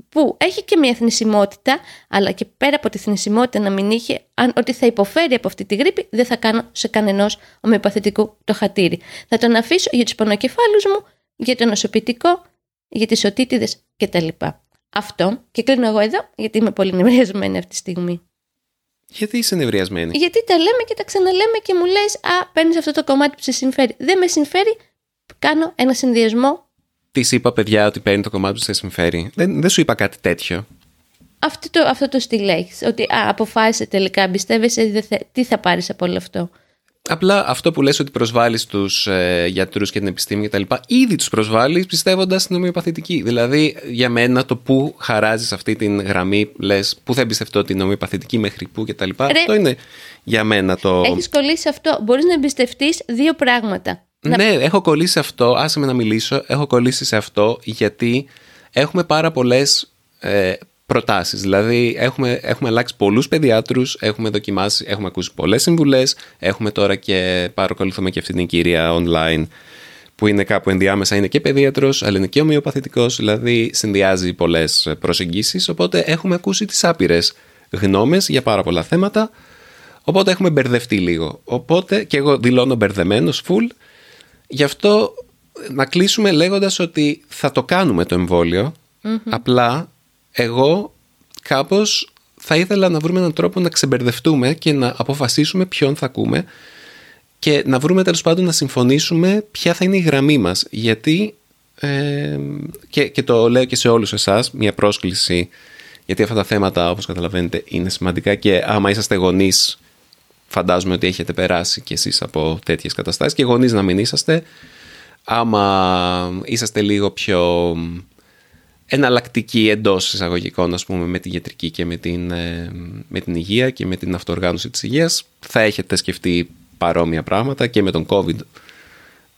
που έχει και μια θνησιμότητα, αλλά και πέρα από τη θνησιμότητα να μην είχε, αν ότι θα υποφέρει από αυτή τη γρήπη, δεν θα κάνω σε κανενός ομοιοπαθητικού το χατήρι. Θα τον αφήσω για τους πονοκεφάλους μου, για το νοσοποιητικό, για τις οτίτιδες κτλ. Αυτό και κλείνω εγώ εδώ, γιατί είμαι πολύ νευριασμένη αυτή τη στιγμή. Γιατί είσαι νευριασμένη; Γιατί τα λέμε και τα ξαναλέμε και μου λες: Α, παίρνεις αυτό το κομμάτι που σε συμφέρει. Δεν με συμφέρει. Κάνω ένα συνδυασμό Της είπα, παιδιά, ότι παίρνει το κομμάτι που σε συμφέρει. Δεν, δεν σου είπα κάτι τέτοιο. Αυτό το, αυτό το στυλ έχεις. Ότι α, αποφάσισε τελικά, εμπιστεύεσαι, τι θα πάρεις από όλο αυτό. Απλά αυτό που λες ότι προσβάλλεις τους ε, γιατρούς και την επιστήμη κτλ. Ήδη τους προσβάλλεις πιστεύοντας στην ομοιοπαθητική. Δηλαδή για μένα το που χαράζεις αυτή την γραμμή λες που θα εμπιστευτώ την ομοιοπαθητική μέχρι που κτλ. Αυτό είναι για μένα το... Έχεις κολλήσει αυτό. Μπορείς να εμπιστευτείς δύο πράγματα. Ναι, έχω κολλήσει σε αυτό. Άσε με να μιλήσω. Έχω κολλήσει σε αυτό γιατί έχουμε πάρα πολλές ε, προτάσεις. Δηλαδή, έχουμε, έχουμε αλλάξει πολλούς παιδιάτρους, έχουμε δοκιμάσει, έχουμε ακούσει πολλές συμβουλές. Έχουμε τώρα και παρακολουθούμε και αυτή την κυρία online που είναι κάπου ενδιάμεσα, είναι και παιδίατρο, αλλά είναι και ομοιοπαθητικός, δηλαδή συνδυάζει πολλές προσεγγίσεις. Οπότε έχουμε ακούσει τις άπειρες γνώμες για πάρα πολλά θέματα. Οπότε έχουμε μπερδευτεί λίγο. Οπότε και εγώ δηλώνω μπερδεμένος, full. Γι' αυτό να κλείσουμε λέγοντας ότι θα το κάνουμε το εμβολιο Απλά εγώ κάπως θα ήθελα να βρούμε έναν τρόπο να ξεμπερδευτούμε και να αποφασίσουμε ποιον θα ακούμε και να βρούμε τέλος πάντων να συμφωνήσουμε ποια θα είναι η γραμμή μας. Γιατί, ε, και, και το λέω και σε όλους εσάς, μια πρόσκληση, γιατί αυτά τα θέματα όπως καταλαβαίνετε είναι σημαντικά και άμα είσαστε γονείς φαντάζομαι ότι έχετε περάσει κι εσείς από τέτοιες καταστάσεις και γονείς να μην είσαστε. Άμα είσαστε λίγο πιο εναλλακτικοί εντός εισαγωγικών ας πούμε με την ιατρική και με την, ε, με την υγεία και με την αυτοργάνωση της υγείας θα έχετε σκεφτεί παρόμοια πράγματα και με τον COVID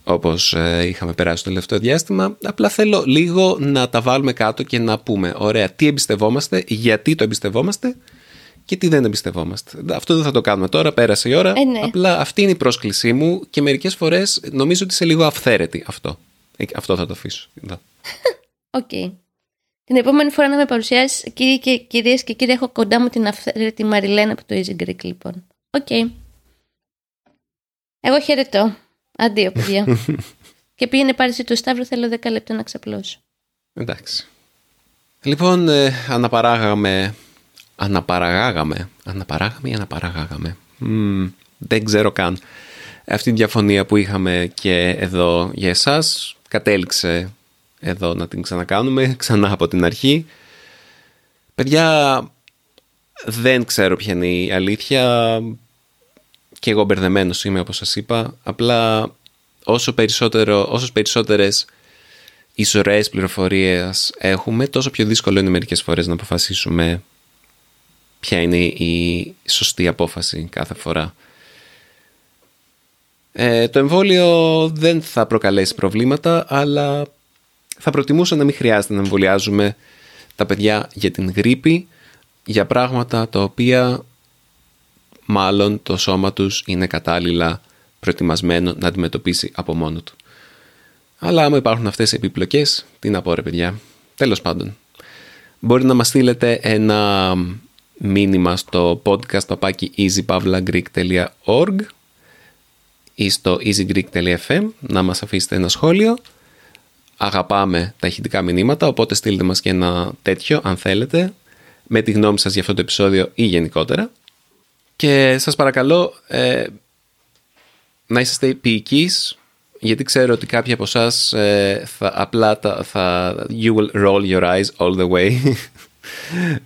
όπως ε, είχαμε περάσει το τελευταίο διάστημα απλά θέλω λίγο να τα βάλουμε κάτω και να πούμε ωραία τι εμπιστευόμαστε, γιατί το εμπιστευόμαστε και τι δεν εμπιστευόμαστε. Αυτό δεν θα το κάνουμε τώρα, πέρασε η ώρα. Ε, ναι. Απλά αυτή είναι η πρόσκλησή μου και μερικές φορές νομίζω ότι είσαι λίγο αυθαίρετη αυτό. Ε, αυτό θα το αφήσω. [laughs] OK. Okay. Την επόμενη φορά να με παρουσιάσεις, κύριοι και κυρίες και κύριοι, έχω κοντά μου την αυθαίρετη Μαριλένα από το Easy Greek, λοιπόν. OK. Okay. Εγώ χαιρετώ. Αντίο, παιδιά. [laughs] και πήγαινε πάρει το Σταύρο, θέλω 10 λεπτά να ξαπλώσω. Εντάξει. Λοιπόν, ε, αναπαράγαμε αναπαραγάγαμε. Αναπαράγαμε ή αναπαραγάγαμε. δεν ξέρω καν. Αυτή τη διαφωνία που είχαμε και εδώ για εσάς κατέληξε εδώ να την ξανακάνουμε ξανά από την αρχή. Παιδιά, δεν ξέρω ποια είναι η αλήθεια και εγώ μπερδεμένος είμαι όπως σας είπα. Απλά όσο, περισσότερο, όσο περισσότερες ισορραίες πληροφορίες έχουμε, τόσο πιο δύσκολο είναι μερικές φορές να αποφασίσουμε ποια είναι η σωστή απόφαση κάθε φορά. Ε, το εμβόλιο δεν θα προκαλέσει προβλήματα, αλλά θα προτιμούσα να μην χρειάζεται να εμβολιάζουμε τα παιδιά για την γρήπη, για πράγματα τα οποία μάλλον το σώμα τους είναι κατάλληλα προετοιμασμένο να αντιμετωπίσει από μόνο του. Αλλά άμα υπάρχουν αυτές οι επιπλοκές, τι να πω ρε παιδιά. Τέλος πάντων. Μπορεί να μας στείλετε ένα μήνυμα στο podcast παπάκι easypavlagreek.org ή στο easygreek.fm να μας αφήσετε ένα σχόλιο. Αγαπάμε τα ηχητικά μηνύματα, οπότε στείλτε μας και ένα τέτοιο αν θέλετε με τη γνώμη σας για αυτό το επεισόδιο ή γενικότερα. Και σας παρακαλώ ε, να είσαστε ποιικείς γιατί ξέρω ότι κάποιοι από εσάς ε, θα, απλά θα, you will roll your eyes all the way [laughs]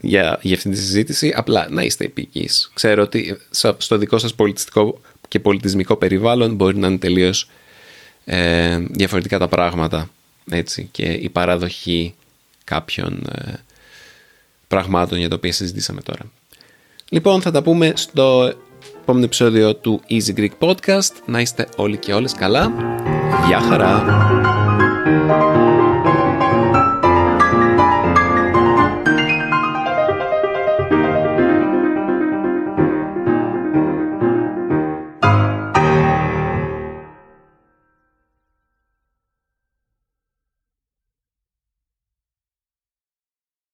για, για αυτή τη συζήτηση. Απλά να είστε επίκης. Ξέρω ότι στο δικό σας πολιτιστικό και πολιτισμικό περιβάλλον μπορεί να είναι τελείως ε, διαφορετικά τα πράγματα έτσι, και η παραδοχή κάποιων ε, πραγμάτων για τα οποία συζητήσαμε τώρα. Λοιπόν, θα τα πούμε στο επόμενο επεισόδιο του Easy Greek Podcast. Να είστε όλοι και όλες καλά. Γεια χαρά!